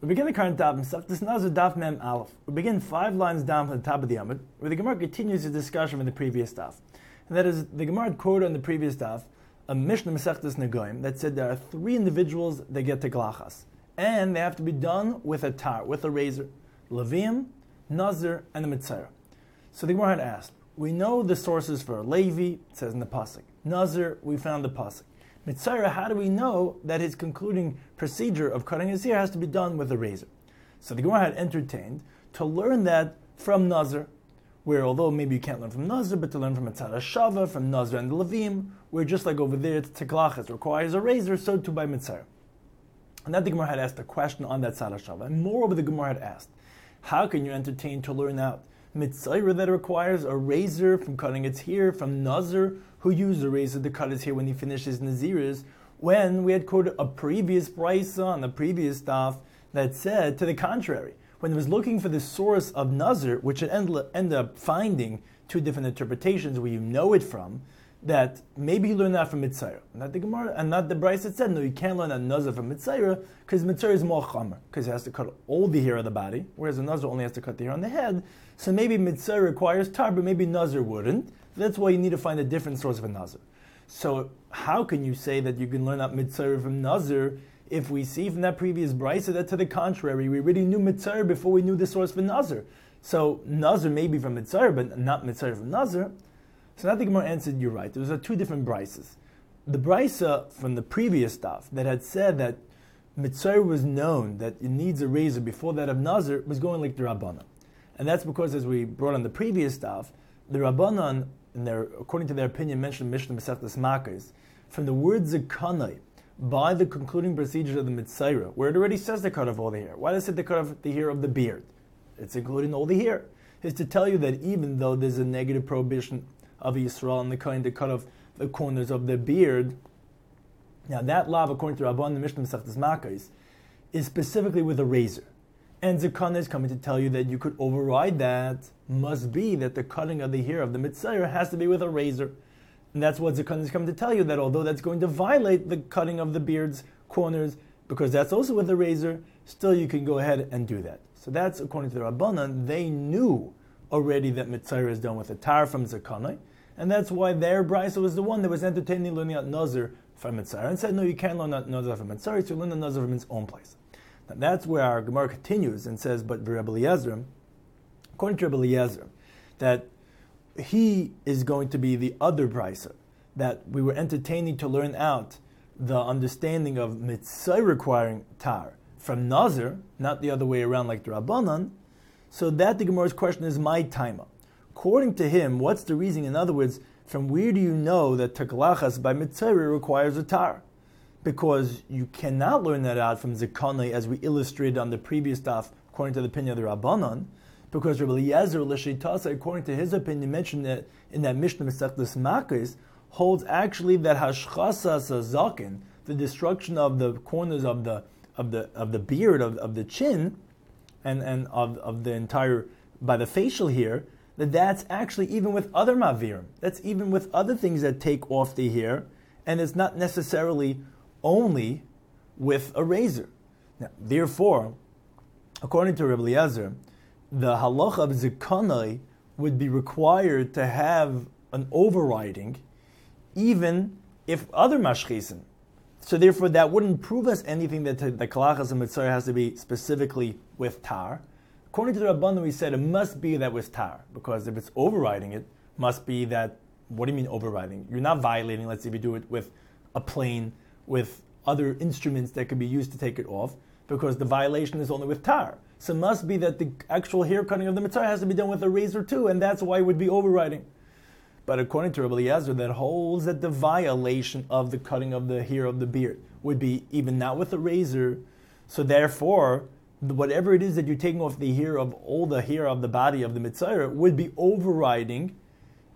We begin the current daf in This Nazar daf mem aleph. We begin five lines down from the top of the Amud, where the Gemara continues the discussion from the previous daf. And that is, the Gemara quoted on the previous daf a Mishnah Masechtas Negoim that said there are three individuals that get to Glachas. And they have to be done with a tar, with a razor. Levim, Nazir, and the Mitzvah. So the Gemara had asked, we know the sources for Levi, it says in the Pasuk. Nazir, we found the Pasuk. Mitzvah, how do we know that his concluding procedure of cutting his hair has to be done with a razor? So the Gemara had entertained to learn that from Nazir, where although maybe you can't learn from Nazir, but to learn from Mitzvah Shava, from Nazir and the Levim, where just like over there, Tiklachas requires a razor, so too by Mitzvah. And that the Gemara had asked a question on that Tzara Shava. And moreover, the Gemara had asked, how can you entertain to learn out Mitzvah that requires a razor from cutting its hair, from Nazir, who used the razor to cut his hair when he finished his Naziris, when we had quoted a previous brisa on the previous stuff that said to the contrary. When he was looking for the source of Nazir, which it ended up finding two different interpretations where you know it from, that maybe he learned that from Mitzayra. Not the Gemara, and not the Brisa that said, no, you can't learn that Nazir from Mitzayra, because Mitzayra is more chamer, because he has to cut all the hair of the body, whereas a Nazir only has to cut the hair on the head. So maybe Mitzayra requires tar, but maybe Nazir wouldn't. That's why you need to find a different source of a Nazir. So how can you say that you can learn that Mitzayra from Nazir if we see from that previous Brisa that to the contrary, we already knew Mitzayra before we knew the source for Nazir. So Nazir may be from Mitzayra, but not Mitzayra from Nazir. So now the Gemara answered, you're right. There was two different brises. The brisa from the previous stuff that had said that Mitzvah was known that it needs a razor before that of Nazir was going like the Rabbanan. And that's because, as we brought on the previous stuff, the Rabbanan, in their, according to their opinion, mentioned in Mishnah Masechtas Makos, from the word Zekanai, by the concluding procedure of the Mitzvah, where it already says the cut of all the hair. Why does it the cut of the hair of the beard? It's including all the hair. Is to tell you that even though there's a negative prohibition of Yisrael and the kind to cut off the corners of the beard. Now that law, according to Rabban the Mishnah Masechtas Makos, is specifically with a razor. And Zakana is coming to tell you that you could override that. Must be that the cutting of the hair of the mitzvah has to be with a razor. And that's what Zakana is coming to tell you that although that's going to violate the cutting of the beard's corners, because that's also with a razor, still you can go ahead and do that. So that's according to the Rabbanan. They knew already that mitzvah is done with a tar from Zakana and that's why their brisa was the one that was entertaining learning out Nazir from Mitzvah and said, no, you can't learn Nazir from Mitzvah, so learn the Nazir from its own place. Now that's where our Gemara continues and says, but according to Rebbe Eliezer, that he is going to be the other brisa that we were entertaining to learn out the understanding of mitzvah requiring tar from Nazir, not the other way around like the Rabbanan. So that the Gemara's question is my timer. According to him, what's the reason? In other words, from where do you know that taklachas by mitzvah requires a tar? Because you cannot learn that out from Zikane, as we illustrated on the previous stuff, according to the opinion of the Rabbanon. Because Rabbi Eliezer Lashitasa, according to his opinion, mentioned that in that Mishnah Masechtas Makos, holds actually that hashchasas zakin, the destruction of the corners of the of the of the beard of, of the chin, and and of, of the entire by the facial here, that that's actually even with other mavirim. That's even with other things that take off the hair, and it's not necessarily only with a razor. Now, therefore, according to Rabbi Eliezer, the halacha of zikanai would be required to have an overriding, even if other mashchisim. So therefore, that wouldn't prove us anything that the kalachas and mitzvah has to be specifically with tar. According to the Rabbanan, we said it must be that with tar, because if it's overriding it, must be that. What do you mean overriding? You're not violating. Let's say if you do it with a plane, with other instruments that could be used to take it off, because the violation is only with tar. So it must be that the actual hair cutting of the mitzvah has to be done with a razor too, and that's why it would be overriding. But according to Rabbi Eliezer, that holds that the violation of the cutting of the hair of the beard would be even not with a razor. So therefore, whatever it is that you're taking off the hair of all the hair of the body of the mitzvah would be overriding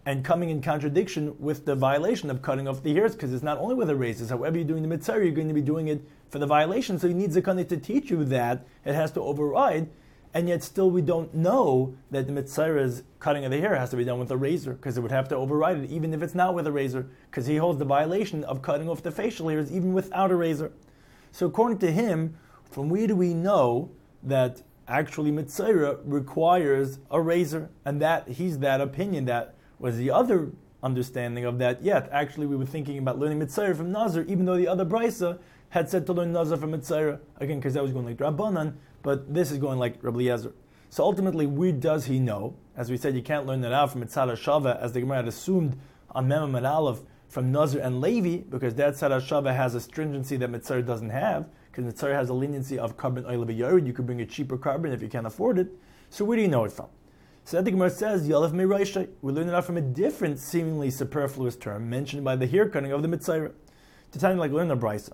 and coming in contradiction with the violation of cutting off the hairs, because it's not only with the razors. However, you're doing the mitzvah, you're going to be doing it for the violation. So you need zakani to teach you that it has to override, and yet still we don't know that the mitzvah's cutting of the hair has to be done with a razor, because it would have to override it, even if it's not with a razor, because he holds the violation of cutting off the facial hairs even without a razor. So according to him, from where do we know that actually Mitzvah requires a razor? And that he's that opinion that was the other understanding of that. Yet, actually, we were thinking about learning Mitzvah from Nazar, even though the other Brisa had said to learn Nazar from Mitzvah, again, because that was going like Rabbanan, but this is going like Rabbi Yezer. So ultimately, where does he know? As we said, you can't learn that out from Mitzvah Shava, as the Gemara had assumed on Mem and Aleph from Nazar and Levi, because that Tzara Shava has a stringency that Mitzvah doesn't have, because Mitzvah has a leniency of carbon oil of You could bring a cheaper carbon if you can't afford it. So where do you know it from? So that the Gemara says, Yalav Meiraisha. We learn it out from a different, seemingly superfluous term mentioned by the hair cutting of the Mitzvah. To tell you like learn the Brisa.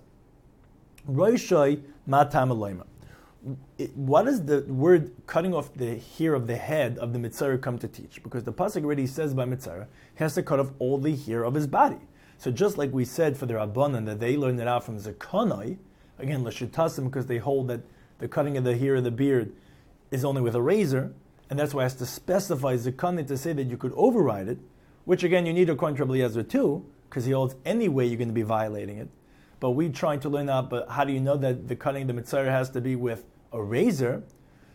Roishai Matam what does the word cutting off the hair of the head of the mitzvah come to teach? Because the pasuk already says by mitzvah he has to cut off all the hair of his body. So just like we said for the rabbanon that they learned it out from zakanai, again l'shitasim because they hold that the cutting of the hair of the beard is only with a razor, and that's why it has to specify zakanai to say that you could override it, which again you need according to Rabbi too, because he holds any way you're going to be violating it. But we're trying to learn out, but how do you know that the cutting the mitzvah has to be with a razor?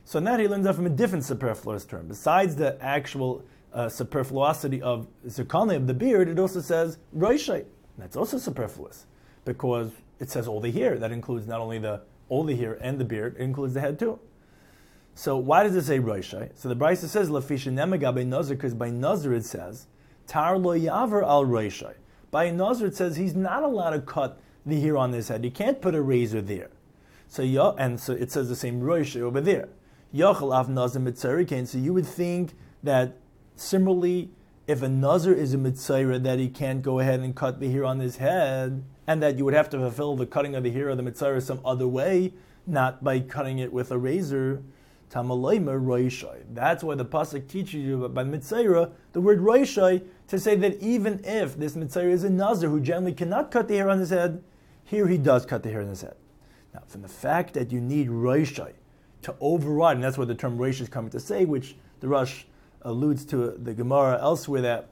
So now he learns that from a different superfluous term. Besides the actual uh, superfluosity of zirkani of the beard, it also says roishay. That's also superfluous because it says all the hair. That includes not only the all the hair and the beard, it includes the head too. So why does it say roishay? So the Brisa says lafisha nemagabe nazar because by nazar it says tar lo yaver al roishay. By nazar it says he's not allowed to cut the hair on his head. You can't put a razor there. So and so it says the same roish over there. Yachal av nazar mitzarikain. So you would think that similarly, if a nazar is a mitzayra, that he can't go ahead and cut the hair on his head, and that you would have to fulfill the cutting of the hair of the mitzayra some other way, not by cutting it with a razor. Roishai. That's why the pasuk teaches you by mitzayra the word roishai to say that even if this mitzayra is a nazar who generally cannot cut the hair on his head, here he does cut the hair on his head. Now, from the fact that you need Roishai to override, and that's what the term Rosh is coming to say, which the Rosh alludes to the Gemara elsewhere that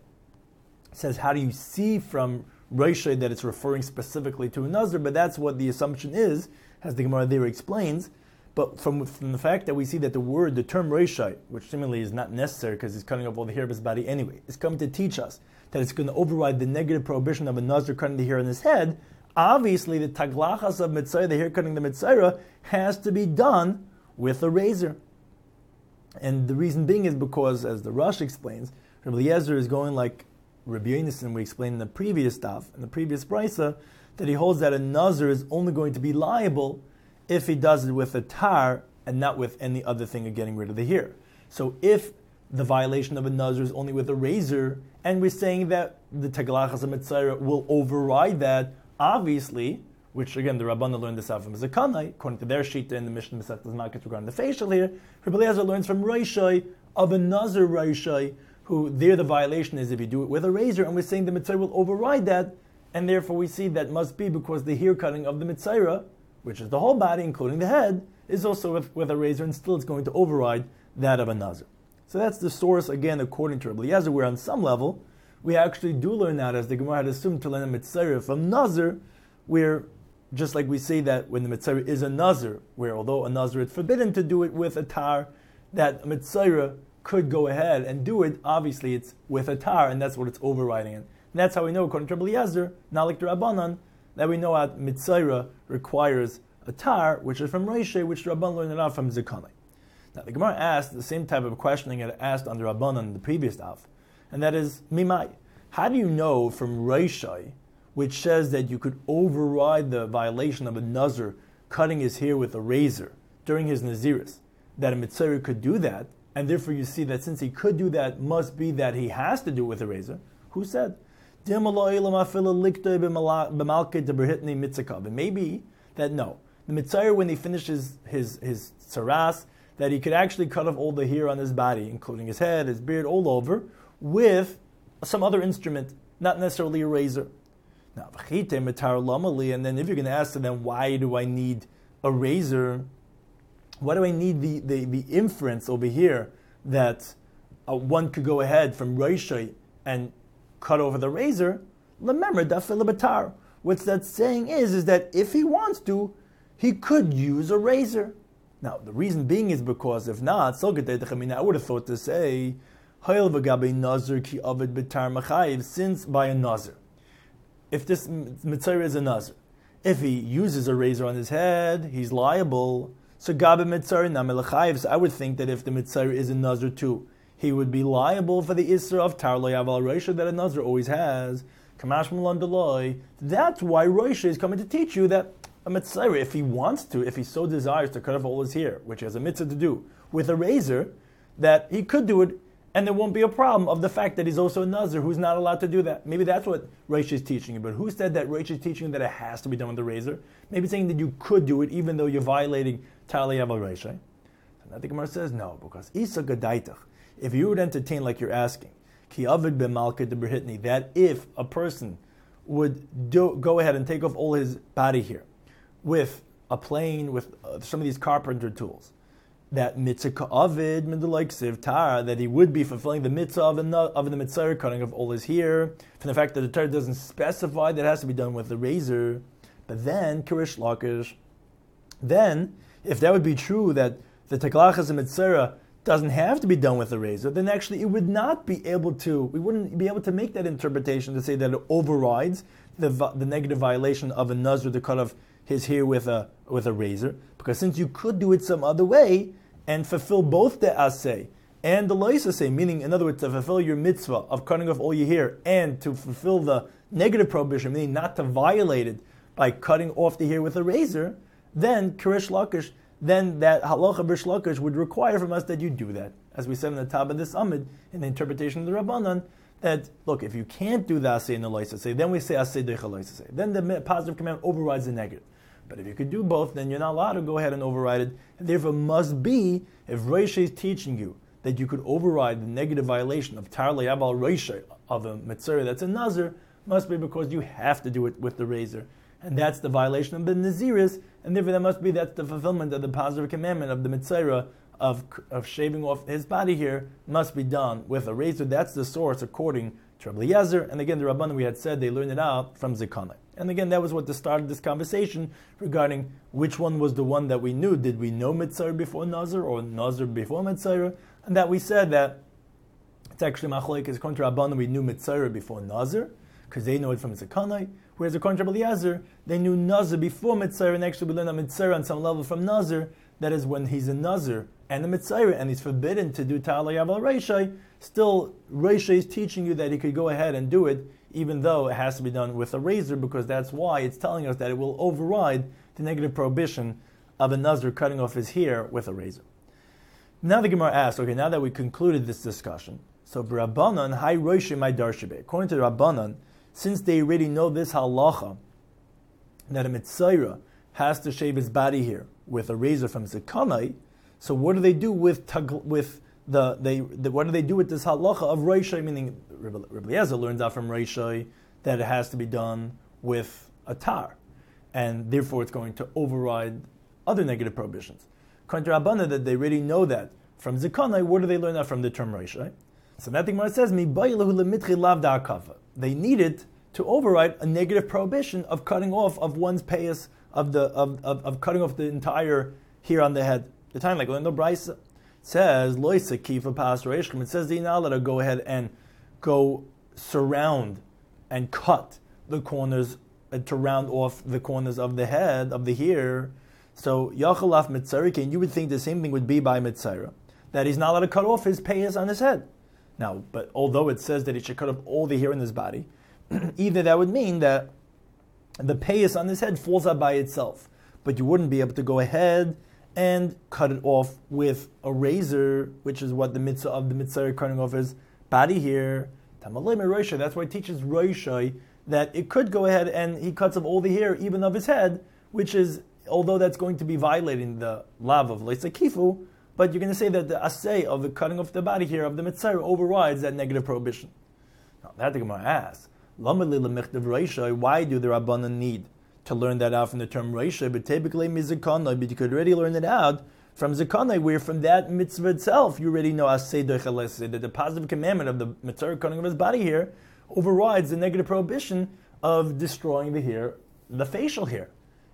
says, how do you see from Roishai that it's referring specifically to a Nazar? But that's what the assumption is, as the Gemara there explains. But from, from the fact that we see that the word, the term Roishai, which seemingly is not necessary because he's cutting off all the hair of his body anyway, is coming to teach us that it's going to override the negative prohibition of a Nazar cutting the hair on his head, obviously the taglachas of mitzvah, the hair cutting the mitzvah, has to be done with a razor. And the reason being is because, as the Rosh explains, Rabbi Eliezer is going like Rabbi Yonason we explained in the previous stuff, in the previous brisa, that he holds that a nazar is only going to be liable if he does it with a tar and not with any other thing of getting rid of the hair. So if the violation of a nazar is only with a razor, and we're saying that the taglachas mitzvah will override that, obviously, which again the Rabbanah learned this out from Zakanai, according to their shita in the Mishnah Masechtas Makkos regarding the facial here. Rabbi Eliezer learns from Roishai of a Nazar Roishai, who there the violation is if you do it with a razor, and we're saying the mitzvah will override that, and therefore we see that must be because the hair cutting of the mitzvah, which is the whole body, including the head, is also with, with a razor, and still it's going to override that of a Nazar. So that's the source, again, according to Rabbi Eliezer, where on some level, we actually do learn that as the Gemara had assumed to learn a mitzvah from nazir, where just like we say that when the mitzvah is a nazir, where although a nazir is forbidden to do it with a tar, that a mitzvah could go ahead and do it. Obviously, it's with a tar, and that's what it's overriding. And that's how we know, according to Rabbi Yezer, not like the Rabbanan, that we know that mitzvah requires a tar, which is from Reishe, which Rabban learned it out from Zikane. Now, the Gemara asked the same type of questioning it asked under Rabbanan in the previous daf, and that is, Mimai. How do you know from Reishe which says that you could override the violation of a nazir cutting his hair with a razor during his naziris, that a mitzvah could do that, and therefore you see that since he could do that, must be that he has to do it with a razor. Who said? It may be that no, the mitzvah when he finishes his his saras, that he could actually cut off all the hair on his body, including his head, his beard, all over, with some other instrument, not necessarily a razor. Now, and then if you're going to ask them, why do I need a razor? Why do I need the, the, the inference over here that uh, one could go ahead from Roshai and cut over the razor? What's that saying is, is that if he wants to, he could use a razor. Now, the reason being is because if not, so I would have thought to say, nazar since by a nazir. If this mitzvah is a nazir, if he uses a razor on his head, he's liable. So gabe mitzvah na So I would think that if the mitzvah is a nazir too, he would be liable for the isra of tar aval roisha that a always has. Kamash That's why Roisha is coming to teach you that a mitzvah, if he wants to, if he so desires to cut off all his hair, which he has a mitzvah to do, with a razor, that he could do it, and there won't be a problem of the fact that he's also a nazir who's not allowed to do that. Maybe that's what Reish is teaching you. But who said that Reish is teaching you that it has to be done with the razor? Maybe saying that you could do it even though you're violating Tali Aval Reish. And I think Gemara says no, because Isa Gadaitach, if you would entertain like you're asking, Ki Avid B'Malka de that if a person would do, go ahead and take off all his body here, with a plane, with uh, some of these carpenter tools. That mitzvah avid siv tara that he would be fulfilling the mitzvah of the, of the mitzvah cutting of all his hair, from the fact that the Torah doesn't specify that it has to be done with the razor. But then kirish lakish, then if that would be true that the teklachas and mitzvah doesn't have to be done with the razor, then actually it would not be able to, we wouldn't be able to make that interpretation to say that it overrides the, the negative violation of a nazar to cut off his hair with a with a razor, because since you could do it some other way and fulfill both the asay and the loisasay, meaning in other words to fulfill your mitzvah of cutting off all your hair and to fulfill the negative prohibition, meaning not to violate it by cutting off the hair with a razor, then kirish lakish, then that halacha b'rish lakish would require from us that you do that, as we said in the top of this amid in the interpretation of the rabbanon. That look, if you can't do the asay and the loisasay, then we say asay deicha Then the positive command overrides the negative. But if you could do both, then you're not allowed to go ahead and override it. And therefore, must be if Reisha is teaching you that you could override the negative violation of Tar Abal Reisha of a Mitzvah that's a Nazir, must be because you have to do it with the razor. And that's the violation of the Naziris, and therefore that must be that's the fulfillment of the positive commandment of the Mitzvah of, of shaving off his body here must be done with a razor. That's the source according to Rabbi Yezer. And again, the Rabban we had said they learned it out from Zikana. And again, that was what the start of this conversation regarding which one was the one that we knew. Did we know Mitzvah before Nazar or Nazar before Mitzvah? And that we said that it's actually Machloik is contra Rabban, we knew Mitzvah before Nazar, because they know it from Zakanai. Whereas according to Eliezer, they knew Nazar before Mitzvah, and actually we learned a Mitzvah on some level from Nazar. That is when he's a Nazar and a Mitzvah, and he's forbidden to do Ta'ala Yaval Reishai. Still, Reishai is teaching you that he could go ahead and do it even though it has to be done with a razor, because that's why it's telling us that it will override the negative prohibition of a Nazir cutting off his hair with a razor. Now the Gemara asks, okay, now that we concluded this discussion, so Rabbanan, Hai Roshim Darshabe. According to Rabbanan, since they already know this halacha, that a Mitzayra has to shave his body here with a razor from Zekanai, so what do they do with, with the, they, the, what do they do with this halacha of Roshai, meaning Rabbi Eliezer learns out from Reishai that it has to be done with a tar, and therefore it's going to override other negative prohibitions. Contra Abana, that they already know that from Zikonai, where do they learn that from the term Reishai? So that thing says, They needed to override a negative prohibition of cutting off of one's payas of the of, of, of, cutting off the entire hair on the head. The time like when the Brisa says loisa kifa pas It says allowed to go ahead and go surround and cut the corners uh, to round off the corners of the head of the hair. So Yachalaf Mitzarikin, you would think the same thing would be by Mitzara, that he's not allowed to cut off his payas on his head. Now, but although it says that he should cut off all the hair in his body, either that would mean that the payas on his head falls out by itself, but you wouldn't be able to go ahead and cut it off with a razor, which is what the mitzvah of the mitzvah cutting off is body here. That's why it teaches Roishai that it could go ahead and he cuts off all the hair, even of his head, which is, although that's going to be violating the lav of Kifu, but you're going to say that the assay of the cutting off the body here of the mitzvah overrides that negative prohibition. Now, that the Gemara asks, why do the Rabbanan need to learn that out from the term Reisha? But typically, but you could already learn it out from Zakanai, where from that mitzvah itself, you already know Asay that the positive commandment of the mitzvah cutting of his body here overrides the negative prohibition of destroying the hair, the facial hair.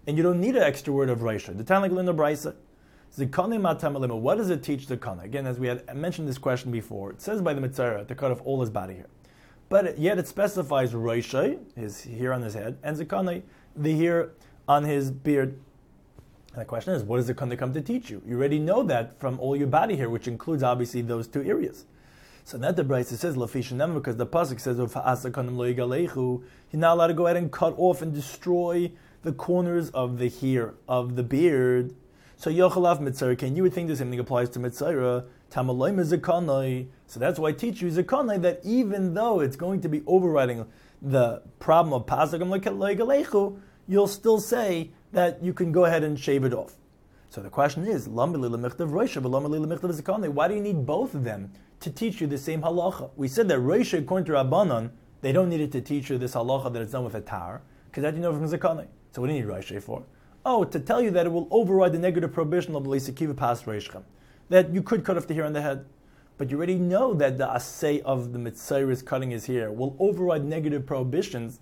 and you don't need an extra word of Reisha. The time like Linda Brisa. What does it teach the kana? Again, as we had mentioned this question before, it says by the Mitzvah to cut off all his body here. But yet it specifies Roishay, his hair on his head, and Zakane, the hair on his beard. And the question is, what does Zakane come to teach you? You already know that from all your body hair, which includes obviously those two areas. So that the Brisa says Lafishanem because the pasuk says you're not allowed to go ahead and cut off and destroy the corners of the hair of the beard. So Yochalav Mitzvah, and you would think the same thing applies to Mitzvah. Tamalayim is So that's why I teach you zakanai that even though it's going to be overriding the problem of pasagam lekalechu, you'll still say that you can go ahead and shave it off. So the question is, why do you need both of them to teach you the same halacha? We said that Roisha, according to Rabbanon, they don't need it to teach you this halacha that it's done with a tar, because that you know from zakanai. So what do you need Roisha for? Oh, to tell you that it will override the negative prohibition of the Leisikiva pas Reishchem that you could cut off the hair on the head. But you already know that the assay of the mitzvah cutting his hair will override negative prohibitions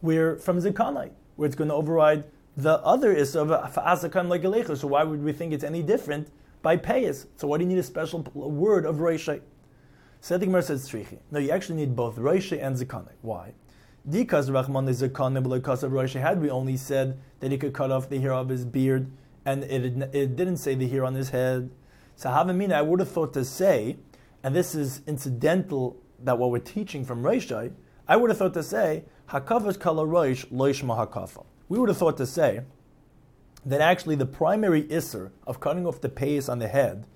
where from Zikanai, where it's going to override the other is of Fa'asakan like So why would we think it's any different by payas? So why do you need a special word of Roishay? Sedig says Strichi. No, you actually need both Roishay and Zikanai. Why? Because Rahman is Zikanai, because of Roishay, had we only said that he could cut off the hair of his beard and it, it didn't say the hair on his head, so Havamina, I would have thought to say, and this is incidental that what we're teaching from Reishai, I would have thought to say, Hakavas kala Roish loishma hakafa. We would have thought to say that actually the primary isser of cutting off the payas on the head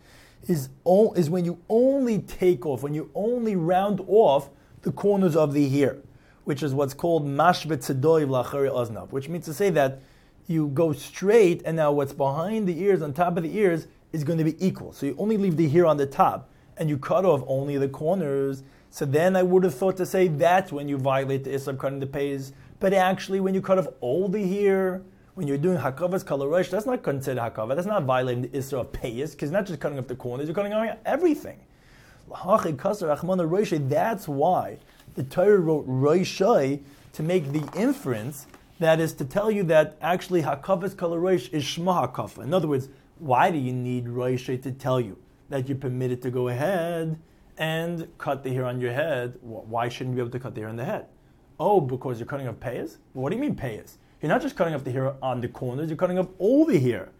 is, is when you only take off, when you only round off the corners of the hair, which is what's called mashvet tzedoiv lachari oznav, which means to say that you go straight and now what's behind the ears, on top of the ears, is going to be equal. So you only leave the hair on the top and you cut off only the corners. So then I would have thought to say that's when you violate the Islam cutting the pays. But actually, when you cut off all the hair, when you're doing hakavas kalaresh, that's not considered hakava. That's not violating the Isra of payas because not just cutting off the corners, you're cutting off everything. That's why the Torah wrote Roishai to make the inference that is to tell you that actually hakavas kalaresh is shma hakafa. In other words, why do you need Roishay to tell you that you're permitted to go ahead and cut the hair on your head? Why shouldn't you be able to cut the hair on the head? Oh, because you're cutting off payas? What do you mean payas? You're not just cutting off the hair on the corners, you're cutting off all the hair.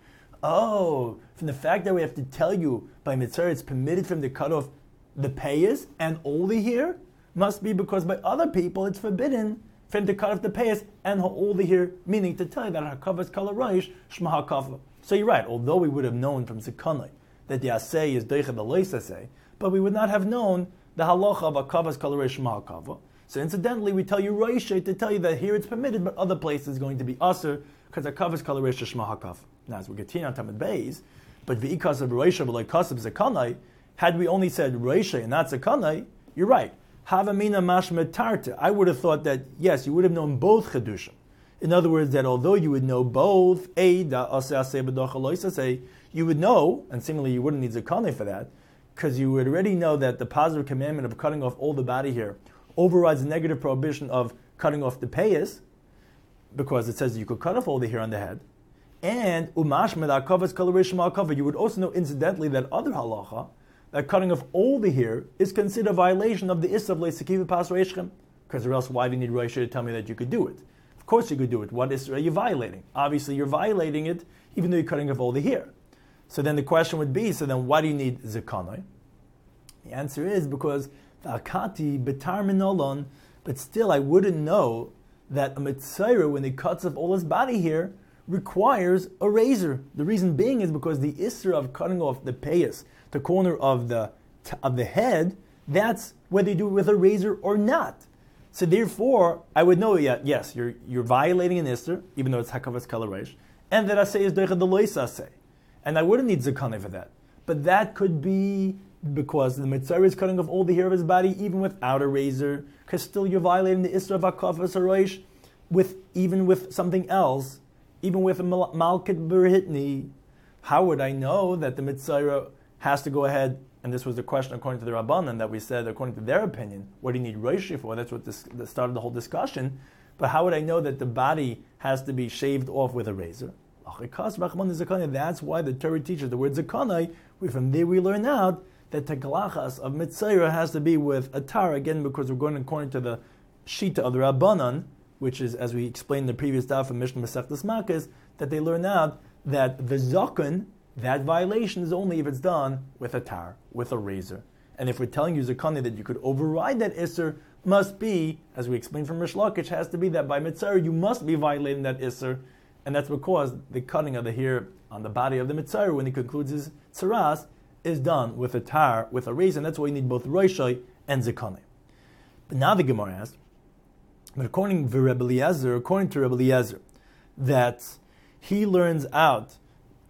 Oh, from the fact that we have to tell you by mitzvah it's permitted for him to cut off the payas and all the hair, must be because by other people it's forbidden for him to cut off the payas and all the hair, meaning to tell you that hakavas kala raish shma hakava. So you're right, although we would have known from Zikanai that the Asay is Deicha the but we would not have known the halacha of Akavas Kalaresh Ma'akava. So incidentally, we tell you Raisha to tell you that here it's permitted, but other places is going to be Aser, because Akavas Kalaresh Shmahakav. Now, as we get here on Tamid Beis, but V'ikas of Raisha, but like Kasab Zakanai, had we only said Raisha and not Zakanai, you're right. Havamina Mashmetarta. I would have thought that, yes, you would have known both Chedushim. In other words, that although you would know both, you would know, and similarly you wouldn't need zakane for that, because you would already know that the positive commandment of cutting off all the body here overrides the negative prohibition of cutting off the payas, because it says you could cut off all the hair on the head. And umashmed akavas colorishim cover. You would also know incidentally that other halacha, that cutting off all the hair is considered a violation of the isav of leisakiva pas because or else why do you need Rosh to tell me that you could do it? Of course you could do it. What is are you violating? Obviously you're violating it even though you're cutting off all the hair. So then the question would be, so then why do you need zikanoi? The answer is because the akati betar minolon, but still I wouldn't know that a mitzayra, when he cuts off all his body hair, requires a razor. The reason being is because the isra of cutting off the payas, the corner of the of the head, that's whether you do it with a razor or not. So therefore, I would know, yeah, yes, you're, you're violating an Isser, even though it's Hakavas Kalaresh, and that I say is Deicha Delois say. And I wouldn't need Zakane for that. But that could be because the Mitzvah is cutting off all the hair of his body, even without a razor, because still you're violating the Isra of Hakavas Aroish, with, even with something else, even with a Malkit Berhitni. How would I know that the Mitzvah has to go ahead and this was the question according to the Rabbanan that we said, according to their opinion, what do you need Roshi for? That's what this, that started the whole discussion. but how would I know that the body has to be shaved off with a razor? That's why the Torah teaches the word zakanai. From there we learn out that tekalachas of mitzayra has to be with a tar again because we're going according to the shita of the rabbanan, which is as we explained in the previous daf of Mishnah Masechtas Makkos, that they learn out that the zakon that violation is only if it's done with a tar, with a razor. And if we're telling you zakani that you could override that isser, must be, as we explained from Rish Lakish, has to be that by mitzvah you must be violating that isser, and that's because the cutting of the hair on the body of the mitzvah when he concludes his tzaras is done with a tar, with a razor, and that's why you need both roishai and zakani. But now the Gemara asks, but according to Rebbe Eliezer, according to Rebbe Eliezer, that he learns out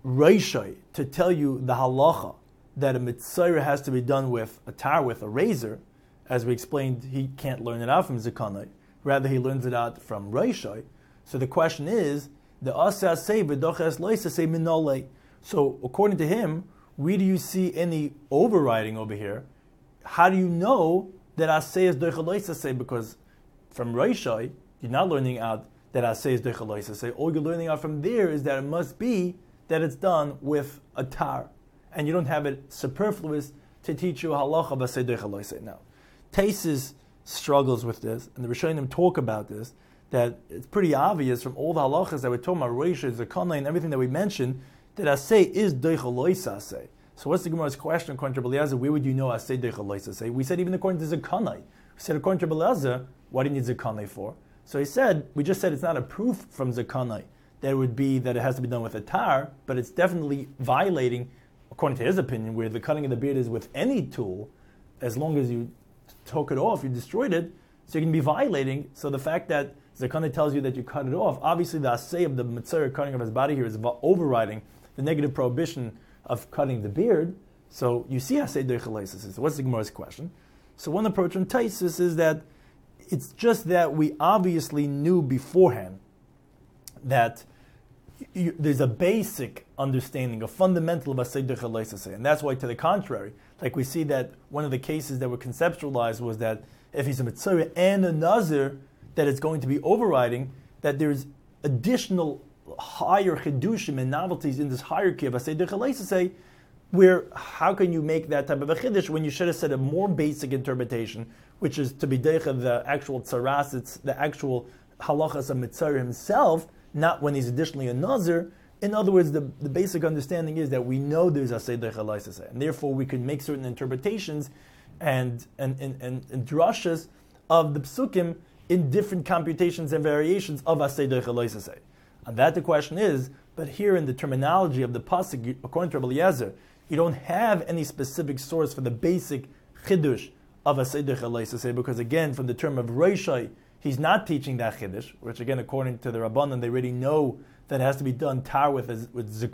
Reishai to tell you the halacha that a mitzvah has to be done with a tar, with a razor, as we explained, he can't learn it out from Zakanai. Rather, he learns it out from Reishai. So the question is, the Asa say v'doches loisa say minole. So according to him, where do you see any overriding over here? How do you know that Asay is doichaloisa say? Because from Reishai, you're not learning out that Asay is doichaloisa say. All you're learning out from there is that it must be that it's done with a tar, and you don't have it superfluous to teach you halacha b'sei Now, Taisis struggles with this, and the Rishonim talk about this. That it's pretty obvious from all the halachas that we're talking about, Reisha, Zakana, and everything that we mentioned, that Asay is Deichaloisa Asay. So what's the Gemara's question according to Beliezer? Where would you know Asay Deichaloisa Asay? We said even according to Zakanai. We said according to Beliezer, what do you need Zakanai for? So he said, we just said it's not a proof from Zakanai that would be that it has to be done with a tar, but it's definitely violating, according to his opinion, where the cutting of the beard is with any tool, as long as you took it off, you destroyed it, so you can be violating. So the fact that Zakana tells you that you cut it off, obviously the assay of the mitzvah cutting of his body here is overriding the negative prohibition of cutting the beard. So you see assay deichalesis. What's the Gemara's question? So one approach on Taisus is that it's just that we obviously knew beforehand that you, there's a basic understanding, a fundamental of Asay And that's why, to the contrary, like we see that one of the cases that were conceptualized was that if he's a Mitzvah and a Nazir, that it's going to be overriding, that there's additional higher chidushim and novelties in this hierarchy of Asay where how can you make that type of a chiddush when you should have said a more basic interpretation, which is to be the actual tzaras, it's the actual halachas of Mitzvah himself, not when he's additionally a Nazir. In other words, the, the basic understanding is that we know there's a Seder and therefore we can make certain interpretations and, and, and, and, and drushes of the psukim in different computations and variations of Aseder Chalaisase. And that the question is, but here in the terminology of the pasuk, according to Rabbi Eliezer, you don't have any specific source for the basic chidush of Aseder Chalaisase, because again, from the term of Reishai, he's not teaching that chiddush, which again, according to the Rabbanan, they already know that it has to be done tar with with. So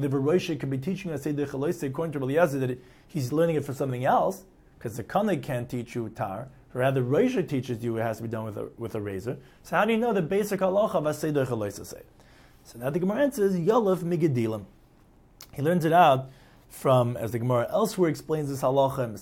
the Baroshi could be teaching us according to Eliezer that he's learning it for something else, because zakanoi can't teach you tar. Rather, Roisha teaches you it has to be done with a, with a razor. So how do you know the basic halacha of aseder chaloisase? So now the Gemara answers Yolov migadilim. He learns it out from, as the Gemara elsewhere explains this halacha in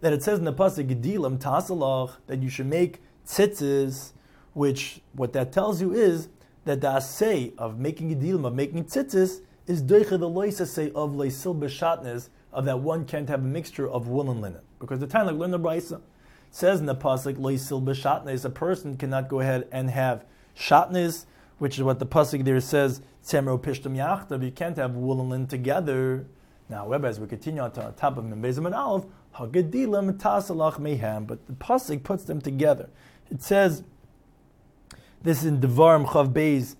that it says in the pasuk Gedilim Tasalach that you should make tzitzis, which what that tells you is that the assay of making Gedilim, of making tzitzis, is doicha the loisase of leisil beshatnes, of that one can't have a mixture of wool and linen. Because the time like learn the brisa says in the pasuk leisil beshatnes, a person cannot go ahead and have shatnes, which is what the pasuk there says, tzemro pishtam yachtav, you can't have wool and linen together. Now, however, as we continue on to top of Membezim and Aleph, But the pasuk puts them together. It says this is in Devarim Chav Beis,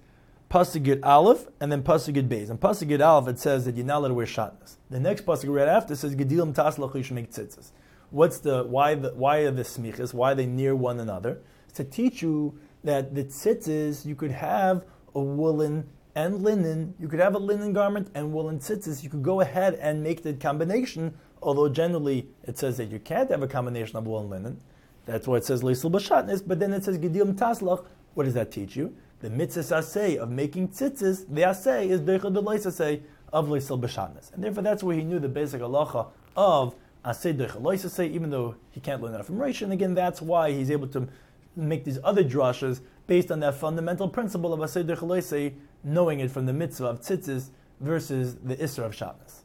pasuk Aleph, and then pasuk Beis. And pasuk Aleph it says that you're not allowed to wear shatnas. The next pasuk right after says Gedilim tasalach make tzitzis. What's the why? The, why are the smichas? Why are they near one another? It's to teach you that the tzitzis you could have a woolen and linen. You could have a linen garment and woolen tzitzis. You could go ahead and make the combination although generally it says that you can't have a combination of wool and linen. That's why it says leisul b'shatnis, but then it says gedim taslach. What does that teach you? The mitzvah asay of making tzitzis, the asay is deichad delois asay of leisul b'shatnis. And therefore that's where he knew the basic halacha of asay deichad asay, even though he can't learn that from Reish. And again, that's why he's able to make these other drashas based on that fundamental principle of Aseder Chaloisei, knowing it from the mitzvah of tzitzis versus the Isra of Shabbos.